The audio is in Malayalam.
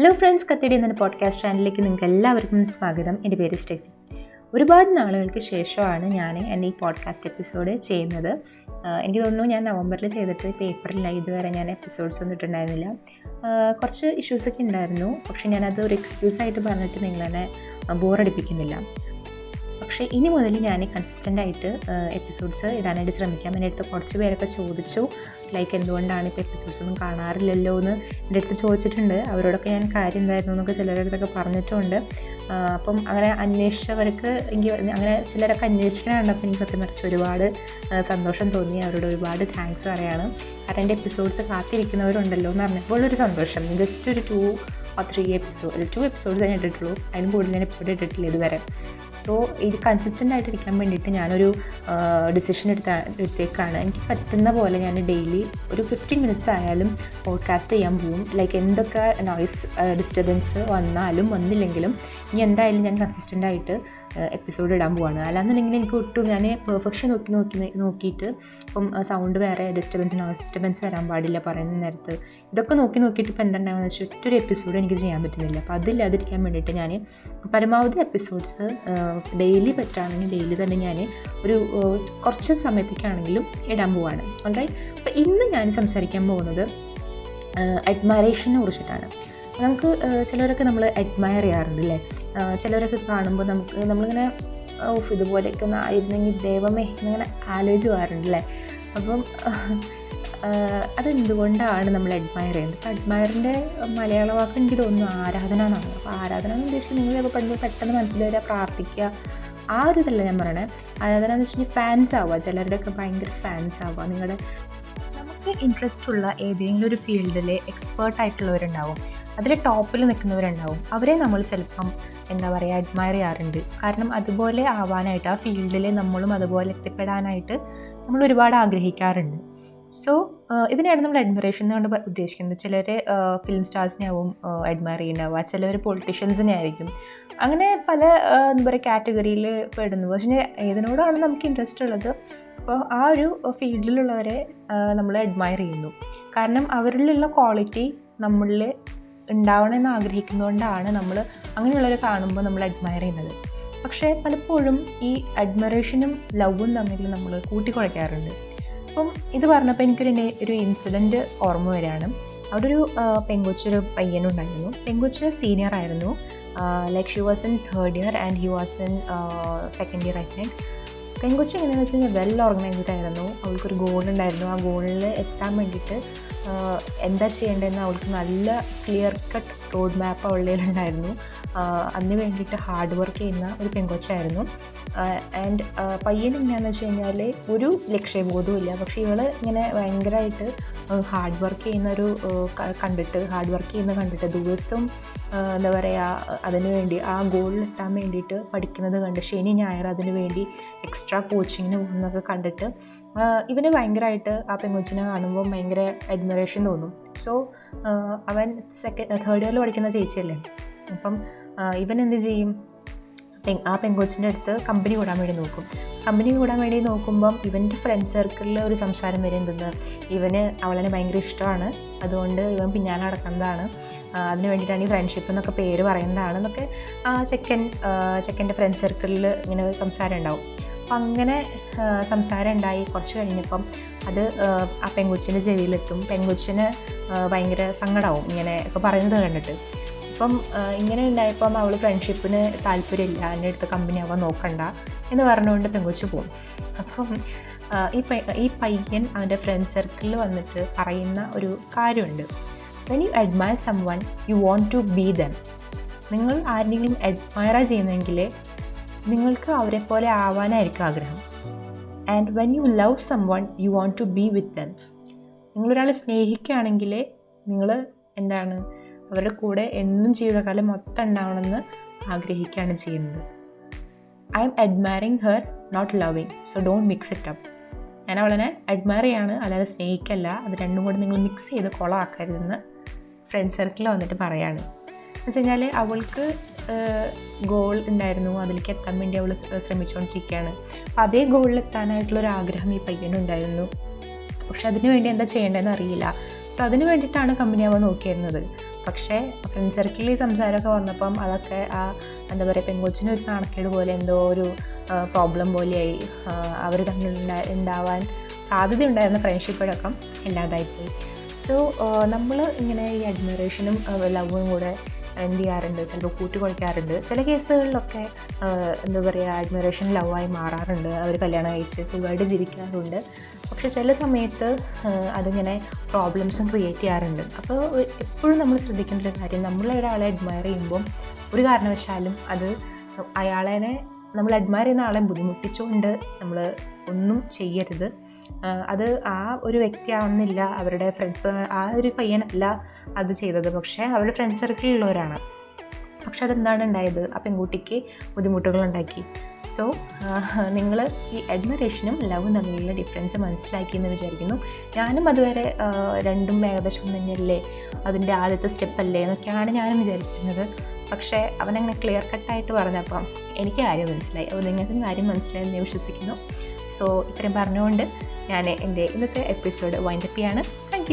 ഹലോ ഫ്രണ്ട്സ് കത്തിടി എന്ന പോഡ്കാസ്റ്റ് ചാനലിലേക്ക് നിങ്ങൾക്ക് എല്ലാവർക്കും സ്വാഗതം. എന്റെ പേര് സ്റ്റെഫി. ഒരുപാട് നാളുകൾക്ക് ശേഷമാണ് ഞാൻ എന്റെ ഈ പോഡ്കാസ്റ്റ് എപ്പിസോഡ് ചെയ്യുന്നത്. എനിക്ക് തോന്നുന്നു ഞാൻ നവംബറിൽ ചെയ്തിട്ട് ഇപ്പോൾ ഏപ്രിലായി. ഇതുവരെ ഞാൻ എപ്പിസോഡ്സ് ഒന്നും ഇട്ടിട്ടുണ്ടായിരുന്നില്ല. കുറച്ച് ഇഷ്യൂസൊക്കെ ഉണ്ടായിരുന്നു. പക്ഷേ ഞാനത് ഒരു എക്സ്ക്യൂസായിട്ട് പറഞ്ഞിട്ട് നിങ്ങളെന്നെ ബോറടിപ്പിക്കുന്നില്ല പക്ഷേ ഇനി മുതൽ ഞാൻ കൺസിസ്റ്റന്റ് ആയിട്ട് എപ്പിസോഡ്സ് ഇടാനായിട്ട് ശ്രമിക്കാം. എന്റെ അടുത്ത് കുറച്ച് പേരൊക്കെ ചോദിച്ചു ലൈക്ക് എന്തുകൊണ്ടാണ് ഇപ്പോൾ എപ്പിസോഡ്സ് ഒന്നും കാണാറില്ലല്ലോ എന്ന് എന്റെ അടുത്ത് ചോദിച്ചിട്ടുണ്ട്. അവരോടൊക്കെ ഞാൻ കാര്യം എന്തായിരുന്നു എന്നൊക്കെ ചിലരുടെ അടുത്തൊക്കെ പറഞ്ഞിട്ടുമുണ്ട് അപ്പം അങ്ങനെ അന്വേഷിച്ചവർക്ക് എനിക്ക് അങ്ങനെ ചിലരൊക്കെ അന്വേഷിക്കണ അപ്പോൾ എനിക്ക് സത്യം പറഞ്ഞാൽ ഒരുപാട് സന്തോഷം തോന്നി. അവരോട് ഒരുപാട് താങ്ക്സ് പറയാണ്. കാരണം എന്റെ എപ്പിസോഡ്സ് കാത്തിരിക്കുന്നവരുണ്ടല്ലോ എന്ന് പറഞ്ഞപ്പോൾ ഒരു സന്തോഷം. ജസ്റ്റ് ഒരു two three episode two episodes ഞാൻ ഇട്ടിട്ടുള്ളൂ. അതിന് കൂടുതൽ ഞാൻ എപ്പിസോഡ് ഇട്ടിട്ടില്ല ഇതുവരെ. സോ ഇത് കൺസിസ്റ്റന്റ് ആയിട്ടിരിക്കാൻ വേണ്ടിയിട്ട് ഞാനൊരു ഡിസിഷൻ എടുത്ത എടുത്തേക്കാണ്. എനിക്ക് പറ്റുന്ന പോലെ ഞാൻ ഡെയിലി ഒരു ഫിഫ്റ്റീൻ മിനിറ്റ്സ് ആയാലും പോഡ്കാസ്റ്റ് ചെയ്യാൻ പോവും. ലൈക്ക് എന്തൊക്കെ നോയ്സ് ഡിസ്റ്റർബൻസ് വന്നാലും വന്നില്ലെങ്കിലും ഇനി എന്തായാലും ഞാൻ കൺസിസ്റ്റന്റ് ആയിട്ട് എപ്പിസോഡ് ഇടാൻ പോവാണ്. അല്ലാന്നുണ്ടെങ്കിൽ എനിക്ക് ഒട്ടും ഞാൻ പെർഫെക്ഷൻ നോക്കി നോക്കി നോക്കിയിട്ട് ഇപ്പം സൗണ്ട് വേറെ ഡിസ്റ്റർബൻസ് നോ ഡിസ്റ്റർബൻസ് വരാൻ പാടില്ല പറയുന്ന നേരത്ത് ഇതൊക്കെ നോക്കി നോക്കിയിട്ട് ഇപ്പോൾ എന്താണെന്ന് വെച്ചാൽ ഒറ്റൊരു എപ്പിസോഡ് എനിക്ക് ചെയ്യാൻ പറ്റുന്നില്ല. അപ്പോൾ അതില്ലാതിരിക്കാൻ വേണ്ടിയിട്ട് ഞാൻ പരമാവധി എപ്പിസോഡ്സ് ഡെയിലി പറ്റുകയാണെങ്കിൽ ഡെയിലി തന്നെ ഞാൻ ഒരു കുറച്ച് സമയത്തേക്കാണെങ്കിലും ഇടാൻ പോവാണ്. ഓൾറൈറ്റ് അപ്പോൾ ഇന്ന് ഞാൻ സംസാരിക്കാൻ പോകുന്നത് അഡ്മറേഷനെ കുറിച്ചിട്ടാണ്. നമുക്ക് ചിലരൊക്കെ നമ്മൾ അഡ്മയർ ചെയ്യാറുണ്ട് അല്ലേ ചിലരൊക്കെ കാണുമ്പോൾ നമുക്ക് നമ്മളിങ്ങനെ ഓഫ് ഇതുപോലെയൊക്കെ ഒന്ന് ആയിരുന്നെങ്കിൽ ദൈവമേ എന്നിങ്ങനെ ആലോചിച്ച് പോകാറുണ്ട് അല്ലേ അപ്പം അതെന്തുകൊണ്ടാണ് നമ്മൾ അഡ്മയർ ചെയ്യുന്നത്? അപ്പോൾ അഡ്മയറിന്റെ മലയാള വാക്ക് എനിക്ക് തോന്നുന്നു ആരാധന എന്നാണ്. അപ്പോൾ ആരാധന എന്ന് ഉദ്ദേശിക്കുന്നത് നിങ്ങൾ പെട്ടെന്ന് പെട്ടെന്ന് മനസ്സിൽ വരിക പ്രാർത്ഥിക്കുക ആ ഒരു ഇതല്ല ഞാൻ പറയണേ. ആരാധന എന്ന് വെച്ചിട്ടുണ്ടെങ്കിൽ ഫാൻസ് ആവുക. ചിലരുടെയൊക്കെ ഭയങ്കര ഫാൻസ് ആവുക. നിങ്ങളുടെ നമുക്ക് ഇൻട്രസ്റ്റ് ഉള്ള ഏതെങ്കിലും ഒരു ഫീൽഡിൽ എക്സ്പേർട്ട് ആയിട്ടുള്ളവരുണ്ടാവും. അതിൽ ടോപ്പിൽ നിൽക്കുന്നവരുണ്ടാവും. അവരെ നമ്മൾ ചിലപ്പം എന്താ പറയുക അഡ്മയർ ചെയ്യാറുണ്ട്. കാരണം അതുപോലെ ആവാനായിട്ട് ആ ഫീൽഡിൽ നമ്മളും അതുപോലെ എത്തിപ്പെടാനായിട്ട് നമ്മൾ ഒരുപാട് ആഗ്രഹിക്കാറുണ്ട്. സോ ഇതിനെയാണ് നമ്മൾ അഡ്മിറേഷൻ എന്ന് കൊണ്ട് ഉദ്ദേശിക്കുന്നത്. ചിലർ ഫിലിം സ്റ്റാർസിനെ ആവും അഡ്മയർ ചെയ്യുന്നുണ്ടാവുക ചിലർ പൊളിറ്റീഷ്യൻസിനെ ആയിരിക്കും അങ്ങനെ പല എന്താ പറയുക കാറ്റഗറിയിൽ പെടുന്നു പക്ഷേ ഏതിനോടാണ് നമുക്ക് ഇൻട്രസ്റ്റ് ഉള്ളത്? അപ്പോൾ ആ ഒരു ഫീൽഡിലുള്ളവരെ നമ്മൾ അഡ്മയർ ചെയ്യുന്നു. കാരണം അവരിലുള്ള ക്വാളിറ്റി നമ്മളിൽ ഉണ്ടാവണമെന്ന് ആഗ്രഹിക്കുന്നതുകൊണ്ടാണ് നമ്മൾ അങ്ങനെയുള്ളവരെ കാണുമ്പോൾ നമ്മൾ അഡ്മയർ ചെയ്യുന്നത്. പക്ഷേ പലപ്പോഴും ഈ അഡ്മറേഷനും ലവും തമ്മിൽ നമ്മൾ കൂട്ടിക്കുഴയ്ക്കാറുണ്ട് അപ്പം ഇത് പറഞ്ഞപ്പോൾ എനിക്കൊരു ഒരു ഇൻസിഡന്റ് ഓർമ്മ വരികയാണ്. അവിടെ ഒരു പെങ്കൊച്ചൊരു പയ്യനുണ്ടായിരുന്നു പെങ്കൊച്ച് സീനിയർ ആയിരുന്നു. Like she was in third year and he was in second year I think പെങ്കൊച്ച് എങ്ങനെയാണെന്ന് വെച്ച് കഴിഞ്ഞാൽ വെൽ ഓർഗനൈസ്ഡ് ആയിരുന്നു. അവൾക്കൊരു ഗോൾ ഉണ്ടായിരുന്നു. ആ ഗോളിൽ എത്താൻ വേണ്ടിയിട്ട് എന്താ ചെയ്യേണ്ടതെന്ന് അവൾക്ക് നല്ല ക്ലിയർ കട്ട് റോഡ് മാപ്പ് അവളുടെ ഉണ്ടായിരുന്നു അതിന് വേണ്ടിയിട്ട് ഹാർഡ് വർക്ക് ചെയ്യുന്ന ഒരു പെങ്കൊച്ചായിരുന്നു. ആൻഡ് പയ്യൻ എങ്ങനെയാണെന്ന് വെച്ച് കഴിഞ്ഞാൽ ഒരു ലക്ഷ്യബോധവും ഇല്ല. പക്ഷേ ഇവൾ ഇങ്ങനെ ഭയങ്കരമായിട്ട് ഹാർഡ് വർക്ക് ചെയ്യുന്ന ഒരു കണ്ടിട്ട് ഹാർഡ് വർക്ക് ചെയ്യുന്ന കണ്ടിട്ട് ദിവസവും എന്താ പറയുക അതിന് വേണ്ടി ആ ഗോളിൽ എത്താൻ വേണ്ടിയിട്ട് പഠിക്കുന്നത് കണ്ട് ശനി ഞായർ അതിന് വേണ്ടി എക്സ്ട്രാ കോച്ചിങ്ങിന് പോകുന്നതൊക്കെ കണ്ടിട്ട് ഇവന് ഭയങ്കരമായിട്ട് ആ പെങ്കൊച്ചിനെ കാണുമ്പോൾ ഭയങ്കര അഡ്മിറേഷൻ തോന്നും. സോ അവൻ സെക്കൻഡ് തേർഡ് ഇയറിൽ പഠിക്കുന്ന ചേച്ചിയല്ലേ? അപ്പം ഇവൻ എന്ത് ചെയ്യും? പെ ആ പെങ്കൊച്ചിന്റെ അടുത്ത് കമ്പനി കൂടാൻ വേണ്ടി നോക്കും. കമ്പനി കൂടാൻ വേണ്ടി നോക്കുമ്പം ഇവന്റെ ഫ്രണ്ട് സർക്കിളിൽ ഒരു സംസാരം വരെ എന്തെന്ന്. ഇവന് അവളെ ഭയങ്കര ഇഷ്ടമാണ്. അതുകൊണ്ട് ഇവൻ പിന്നാലെ നടക്കുന്നതാണ്. അതിന് വേണ്ടിയിട്ടാണ് ഈ ഫ്രണ്ട്ഷിപ്പ് എന്നൊക്കെ പേര് പറയുന്നതാണ് എന്നൊക്കെ ആ ചെക്കൻ ചെക്കന്റെ ഫ്രണ്ട് സർക്കിളിൽ ഇങ്ങനെ സംസാരം ഉണ്ടാവും. അപ്പം അങ്ങനെ സംസാരം ഉണ്ടായി. കുറച്ച് കഴിഞ്ഞപ്പം അത് ആ, പെങ്കുച്ചിന്റെ ചെവിയിലെത്തും പെങ്കൊച്ചിന് ഭയങ്കര സങ്കടമാവും ഇങ്ങനെ ഒക്കെ പറയുന്നത് കണ്ടിട്ട്. അപ്പം ഇങ്ങനെ ഉണ്ടായപ്പം അവൾ ഫ്രണ്ട്ഷിപ്പിന് താല്പര്യമില്ല എന്റെ അടുത്ത് കമ്പനി ആവാൻ നോക്കണ്ട എന്ന് പറഞ്ഞുകൊണ്ട് പെങ്കൊച്ചു പോകും അപ്പം ഈ ഈ പയ്യൻ അവന്റെ ഫ്രണ്ട് സർക്കിളിൽ വന്നിട്ട് പറയുന്ന ഒരു കാര്യമുണ്ട്. When you admire someone you want to be them നിങ്ങൾ ആരെങ്കിലും അഡ്മയർ ചെയ്യുന്നെങ്കിൽ നിങ്ങൾക്ക് അവരെ പോലെ ആവാനായിരിക്കും ആഗ്രഹം. And when you love someone you want to be with them നിങ്ങളൊരാളെ സ്നേഹിക്കുകയാണെങ്കിൽ നിങ്ങൾ എന്താണ് അവരുടെ കൂടെ എന്നും ജീവിതകാലം മൊത്തം ഉണ്ടാവണമെന്ന് ആഗ്രഹിക്കുകയാണ് ചെയ്യുന്നത്. I am admiring her not loving so don't mix it up ഞാൻ അവളെ അഡ്മയർ ചെയ്യാണ് അല്ലാതെ സ്നേഹിക്കല്ല. അത് രണ്ടും കൂടെ നിങ്ങൾ മിക്സ് ചെയ്ത് കൊളമാക്കരുതെന്ന് ഫ്രണ്ട് സർക്കിളിൽ വന്നിട്ട് പറയാണ്. എന്ന് വെച്ച് കഴിഞ്ഞാൽ അവൾക്ക് ഗോൾ ഉണ്ടായിരുന്നു. അതിലേക്ക് എത്താൻ വേണ്ടി അവൾ ശ്രമിച്ചുകൊണ്ടിരിക്കുകയാണ് അപ്പോൾ അതേ ഗോളിൽ എത്താനായിട്ടുള്ളൊരു ആഗ്രഹം ഈ പയ്യനുണ്ടായിരുന്നു പക്ഷെ അതിന് വേണ്ടി എന്താ ചെയ്യേണ്ടതെന്ന് അറിയില്ല. സോ അതിന് വേണ്ടിയിട്ടാണ് കമ്പനി ആവാൻ നോക്കിയിരുന്നത്. പക്ഷേ ഫ്രണ്ട് സർക്കിളിൽ സംസാരമൊക്കെ വന്നപ്പം അതൊക്കെ ആ എന്താ പറയുക പെങ്കൊച്ചിന് ഒരു നാണക്കേട് പോലെ എന്തോ ഒരു പ്രോബ്ലം പോലെയായി. അവർ തമ്മിൽ ഉണ്ടാവാൻ സാധ്യതയുണ്ടായിരുന്ന ഫ്രണ്ട്ഷിപ്പടക്കം ഇല്ലാതായിപ്പോയി. സോ നമ്മൾ ഇങ്ങനെ ഈ അഡ്മിറേഷനും ലവും കൂടെ എന്ത് ചെയ്യാറുണ്ട് ചിലപ്പോൾ കൂട്ടി കുഴയ്ക്കാറുണ്ട് ചില കേസുകളിലൊക്കെ എന്താ പറയുക അഡ്മിറേഷൻ ലവായി മാറാറുണ്ട്. അവർ കല്യാണം കഴിച്ച് സുഖമായിട്ട് ജീവിക്കാറുണ്ട്. പക്ഷെ ചില സമയത്ത് അതിങ്ങനെ പ്രോബ്ലംസും ക്രിയേറ്റ് ചെയ്യാറുണ്ട്. അപ്പോൾ എപ്പോഴും നമ്മൾ ശ്രദ്ധിക്കേണ്ട ഒരു കാര്യം നമ്മൾ ഒരാളെ അഡ്മയർ ചെയ്യുമ്പോൾ ഒരു കാരണവശാലും അത് അയാളെ നമ്മൾ അഡ്മയർ ചെയ്യുന്ന ആളെ ബുദ്ധിമുട്ടിച്ചുകൊണ്ട് നമ്മൾ ഒന്നും ചെയ്യരുത്. അത് ആ ഒരു വ്യക്തിയാവുന്നില്ല അവരുടെ ഫ്രണ്ട് ആ ഒരു പയ്യനല്ല അത് ചെയ്തത്. പക്ഷേ അവരുടെ ഫ്രണ്ട് സർക്കിളിലുള്ളവരാണ് പക്ഷെ അതെന്താണ് ഉണ്ടായത്? ആ പെൺകുട്ടിക്ക് ബുദ്ധിമുട്ടുകൾ ഉണ്ടാക്കി. സോ നിങ്ങൾ ഈ അഡ്മിറേഷനും ലവും തമ്മിലുള്ള ഡിഫറൻസ് മനസ്സിലാക്കി എന്ന് വിചാരിക്കുന്നു. ഞാനും അതുവരെ രണ്ടും ഏകദേശം തന്നെയല്ലേ? അതിന്റെ ആദ്യത്തെ സ്റ്റെപ്പ് അല്ലേ? എന്നൊക്കെയാണ് ഞാനും വിചാരിച്ചിരുന്നത്. പക്ഷേ അവനങ്ങനെ ക്ലിയർ കട്ടായിട്ട് പറഞ്ഞപ്പം എനിക്ക് കാര്യം മനസ്സിലായി. അപ്പോൾ നിങ്ങൾക്കും കാര്യം മനസ്സിലായി എന്ന് ഞാൻ വിശ്വസിക്കുന്നു. സോ ഇത്രയും പറഞ്ഞുകൊണ്ട് ഞാൻ എന്റെ ഇന്നത്തെ എപ്പിസോഡ് വൈൻഡപ്പ് ചെയ്യാണ്. താങ്ക്